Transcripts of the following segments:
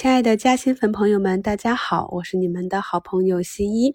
亲爱的嘉兴粉朋友们，大家好，我是你们的好朋友新一。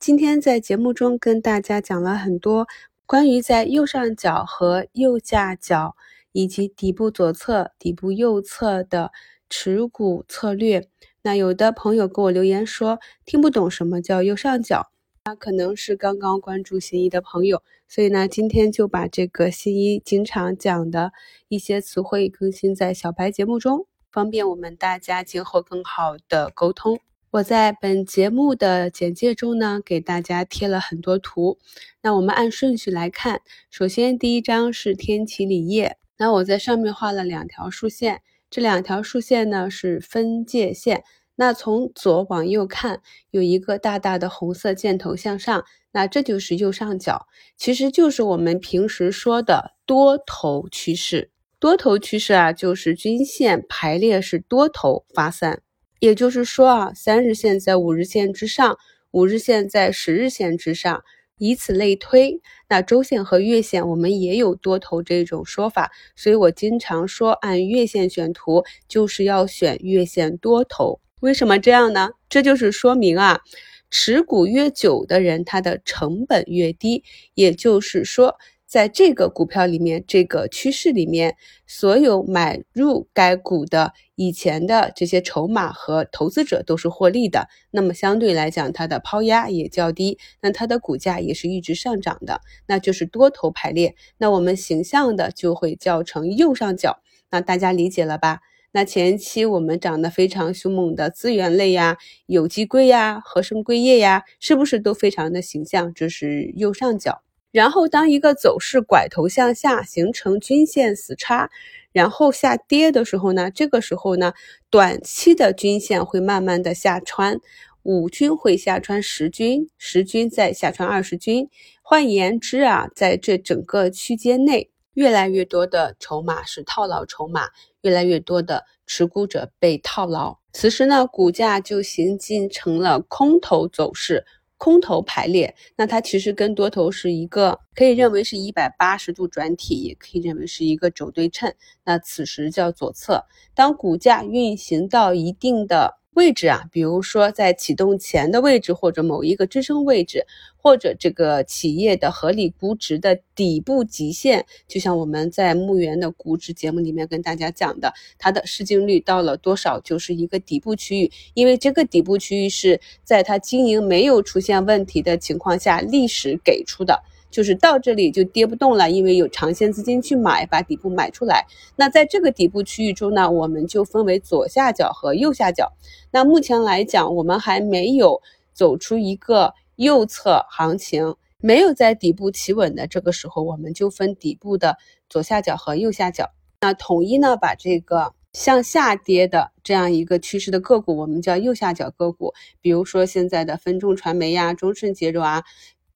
今天在节目中跟大家讲了很多关于在右上角和右下角以及底部左侧、底部右侧的持股策略。那有的朋友给我留言说听不懂什么叫右上角，那可能是刚刚关注新一的朋友，所以呢，今天就把这个新一经常讲的一些词汇更新在小白节目中。方便我们大家今后更好的沟通。我在本节目的简介中呢，给大家贴了很多图。那我们按顺序来看，首先第一张是天齐锂业，那我在上面画了两条竖线，这两条竖线呢是分界线。那从左往右看，有一个大大的红色箭头向上，那这就是右上角，其实就是我们平时说的多头趋势。多头趋势啊，就是均线排列是多头发散，也就是说啊，三日线在五日线之上，五日线在十日线之上，以此类推。那周线和月线我们也有多头这种说法，所以我经常说按月线选图就是要选月线多头。为什么这样呢？这就是说明啊，持股越久的人，他的成本越低，也就是说。在这个股票里面，这个趋势里面，所有买入该股的以前的这些筹码和投资者都是获利的，那么相对来讲，它的抛压也较低，那它的股价也是一直上涨的，那就是多头排列。那我们形象的就会叫成右上角，那大家理解了吧？那前期我们涨得非常凶猛的资源类呀、有机硅呀、合生硅业呀，是不是都非常的形象？这是右上角。然后，当一个走势拐头向下，形成均线死叉，然后下跌的时候呢，这个时候呢，短期的均线会慢慢的下穿，五均会下穿十均，十均再下穿二十均。换言之啊，在这整个区间内，越来越多的筹码是套牢筹码，越来越多的持股者被套牢。此时呢，股价就行进成了空头走势。空头排列，那它其实跟多头是一个，可以认为是一百八十度转体，也可以认为是一个轴对称。那此时叫左侧，当股价运行到一定的。位置啊，比如说在启动前的位置，或者某一个支撑位置，或者这个企业的合理估值的底部极限，就像我们在牧原的估值节目里面跟大家讲的，它的市净率到了多少就是一个底部区域，因为这个底部区域是在它经营没有出现问题的情况下历史给出的。就是到这里就跌不动了，因为有长线资金去买，把底部买出来。那在这个底部区域中呢，我们就分为左下角和右下角。那目前来讲，我们还没有走出一个右侧行情，没有在底部企稳的这个时候，我们就分底部的左下角和右下角。那统一呢，把这个向下跌的这样一个趋势的个股，我们叫右下角个股。比如说现在的分众传媒呀、中顺洁柔啊。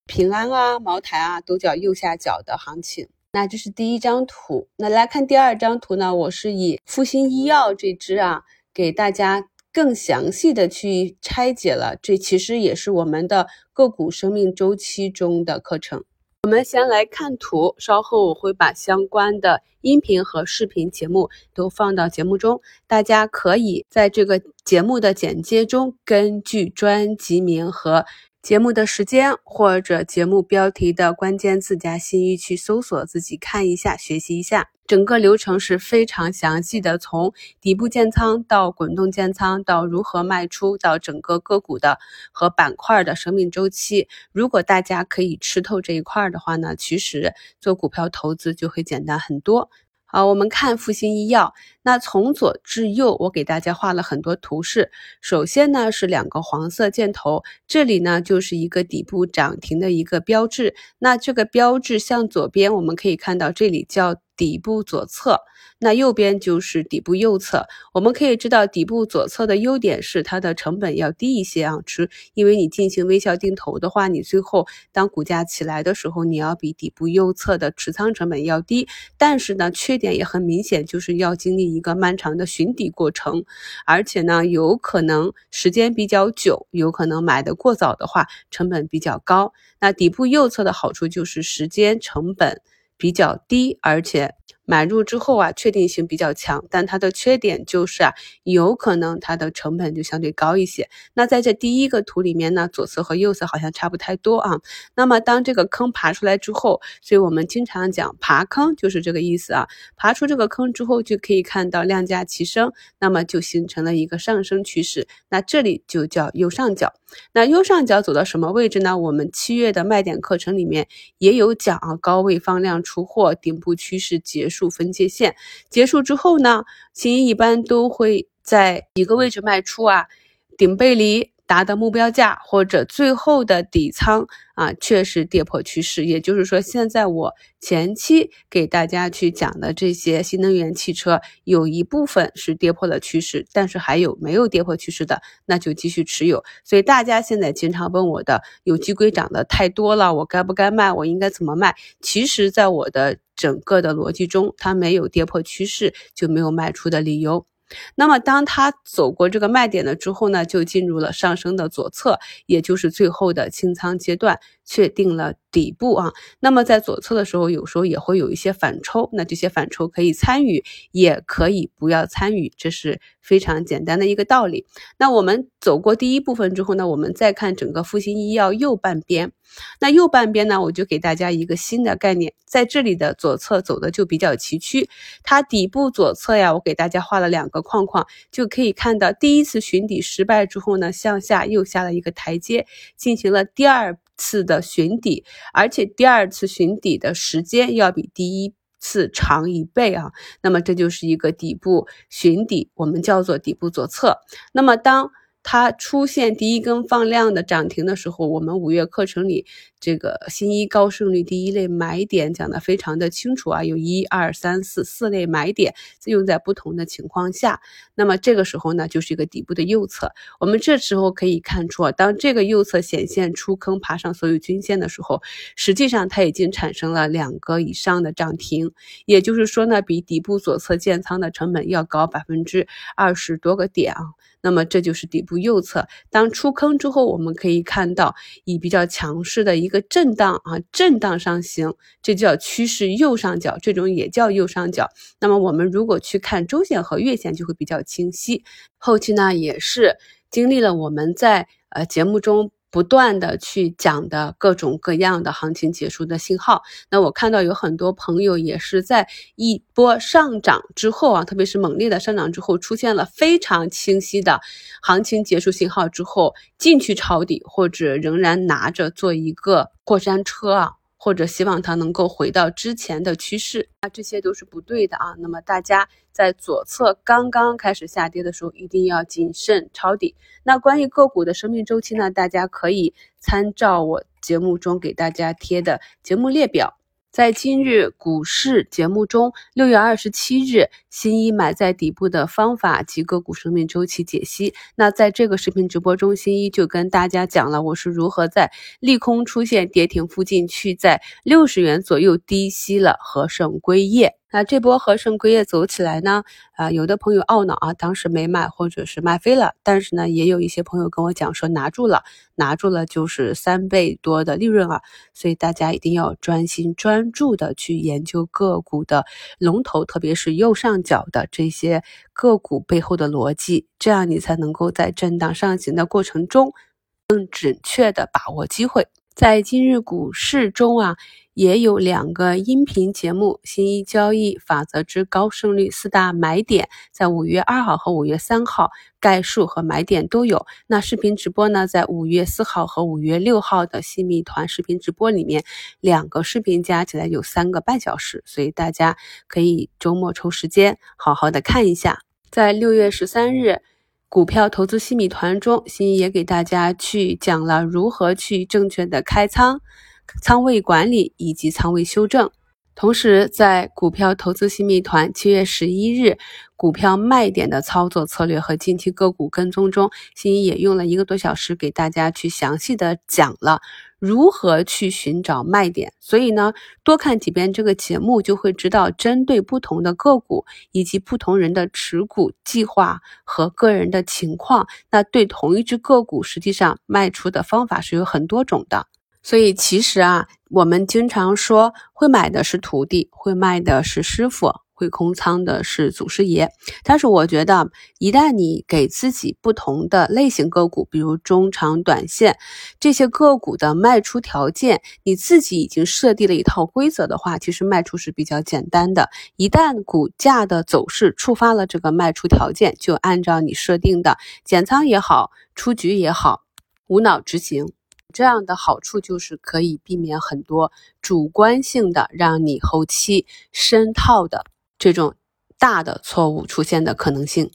平安啊，茅台啊，都叫右下角的行情。那这是第一张图。那来看第二张图呢？我是以复星医药这支啊，给大家更详细的去拆解了。这其实也是我们的个股生命周期中的课程。我们先来看图，稍后我会把相关的音频和视频节目都放到节目中，大家可以在这个节目的简介中，根据专辑名和。节目的时间或者节目标题的关键字加新一去搜索，自己看一下，学习一下。整个流程是非常详细的，从底部建仓到滚动建仓，到如何卖出，到整个个股的和板块的生命周期。如果大家可以吃透这一块的话呢，其实做股票投资就会简单很多。好，我们看复星医药。那从左至右，我给大家画了很多图示。首先呢是两个黄色箭头，这里呢就是一个底部涨停的一个标志。那这个标志向左边，我们可以看到这里叫。底部左侧，那右边就是底部右侧。我们可以知道，底部左侧的优点是它的成本要低一些啊，是因为你进行微笑定投的话，你最后当股价起来的时候，你要比底部右侧的持仓成本要低。但是呢，缺点也很明显，就是要经历一个漫长的寻底过程，而且呢，有可能时间比较久，有可能买的过早的话，成本比较高。那底部右侧的好处就是时间成本。比较低，而且买入之后啊，确定性比较强，但它的缺点就是啊，有可能它的成本就相对高一些。那在这第一个图里面呢，左侧和右侧好像差不太多啊。那么当这个坑爬出来之后，所以我们经常讲爬坑就是这个意思啊。爬出这个坑之后，就可以看到量价齐升，那么就形成了一个上升趋势。那这里就叫右上角。那右上角走到什么位置呢？我们七月的卖点课程里面也有讲啊，高位放量出货，顶部趋势结束分界线结束之后呢，新一一般都会在一个位置卖出啊，顶背离。达到目标价或者最后的底仓啊，确实跌破趋势。也就是说，现在我前期给大家去讲的这些新能源汽车，有一部分是跌破了趋势，但是还有没有跌破趋势的，那就继续持有。所以大家现在经常问我的，有机硅涨得太多了，我该不该卖？我应该怎么卖？其实，在我的整个的逻辑中，它没有跌破趋势，就没有卖出的理由。那么，当它走过这个卖点了之后呢，就进入了上升的左侧，也就是最后的清仓阶段。确定了底部啊，那么在左侧的时候，有时候也会有一些反抽，那这些反抽可以参与，也可以不要参与，这是非常简单的一个道理。那我们走过第一部分之后呢，我们再看整个复星医药右半边，那右半边呢，我就给大家一个新的概念，在这里的左侧走的就比较崎岖，它底部左侧呀，我给大家画了两个框框，就可以看到第一次寻底失败之后呢，向下又下了一个台阶，进行了第二。次的寻底，而且第二次寻底的时间要比第一次长一倍啊，那么这就是一个底部寻底，我们叫做底部左侧。那么当它出现第一根放量的涨停的时候，我们五月课程里这个新一高胜率第一类买点讲的非常的清楚啊，有一二三四四类买点，用在不同的情况下，那么这个时候呢，就是一个底部的右侧。我们这时候可以看出啊，当这个右侧显现出坑爬上所有均线的时候，实际上它已经产生了两个以上的涨停，也就是说呢，比底部左侧建仓的成本要高百分之二十多个点啊。那么这就是底部右侧，当出坑之后，我们可以看到以比较强势的一一个震荡啊，震荡上行，这叫趋势右上角，这种也叫右上角。那么我们如果去看周线和月线，就会比较清晰。后期呢，也是经历了我们在呃节目中。不断的去讲的各种各样的行情结束的信号，那我看到有很多朋友也是在一波上涨之后啊，特别是猛烈的上涨之后，出现了非常清晰的行情结束信号之后进去抄底，或者仍然拿着做一个过山车啊。或者希望它能够回到之前的趋势，那这些都是不对的啊。那么大家在左侧刚刚开始下跌的时候，一定要谨慎抄底。那关于个股的生命周期呢，大家可以参照我节目中给大家贴的节目列表。在今日股市节目中，六月二十七日，新一买在底部的方法及个股生命周期解析。那在这个视频直播中，新一就跟大家讲了我是如何在利空出现跌停附近去在六十元左右低吸了和盛硅业。那这波和盛硅业走起来呢？啊，有的朋友懊恼啊，当时没卖或者是卖飞了。但是呢，也有一些朋友跟我讲说拿住了，拿住了就是三倍多的利润啊。所以大家一定要专心专注的去研究个股的龙头，特别是右上角的这些个股背后的逻辑，这样你才能够在震荡上行的过程中更准确的把握机会。在今日股市中啊。也有两个音频节目，《新一交易法则之高胜率四大买点》在五月二号和五月三号，概述和买点都有。那视频直播呢，在五月四号和五月六号的新密团视频直播里面，两个视频加起来有三个半小时，所以大家可以周末抽时间好好的看一下。在六月十三日股票投资新米团中，新一也给大家去讲了如何去正确的开仓。仓位管理以及仓位修正，同时在股票投资新密团七月十一日股票卖点的操作策略和近期个股跟踪中，新一也用了一个多小时给大家去详细的讲了如何去寻找卖点。所以呢，多看几遍这个节目，就会知道针对不同的个股以及不同人的持股计划和个人的情况，那对同一只个股实际上卖出的方法是有很多种的。所以其实啊，我们经常说会买的是徒弟，会卖的是师傅。会空仓的是祖师爷，但是我觉得，一旦你给自己不同的类型个股，比如中长短线这些个股的卖出条件，你自己已经设定了一套规则的话，其实卖出是比较简单的。一旦股价的走势触发了这个卖出条件，就按照你设定的减仓也好，出局也好，无脑执行。这样的好处就是可以避免很多主观性的让你后期深套的。这种大的错误出现的可能性。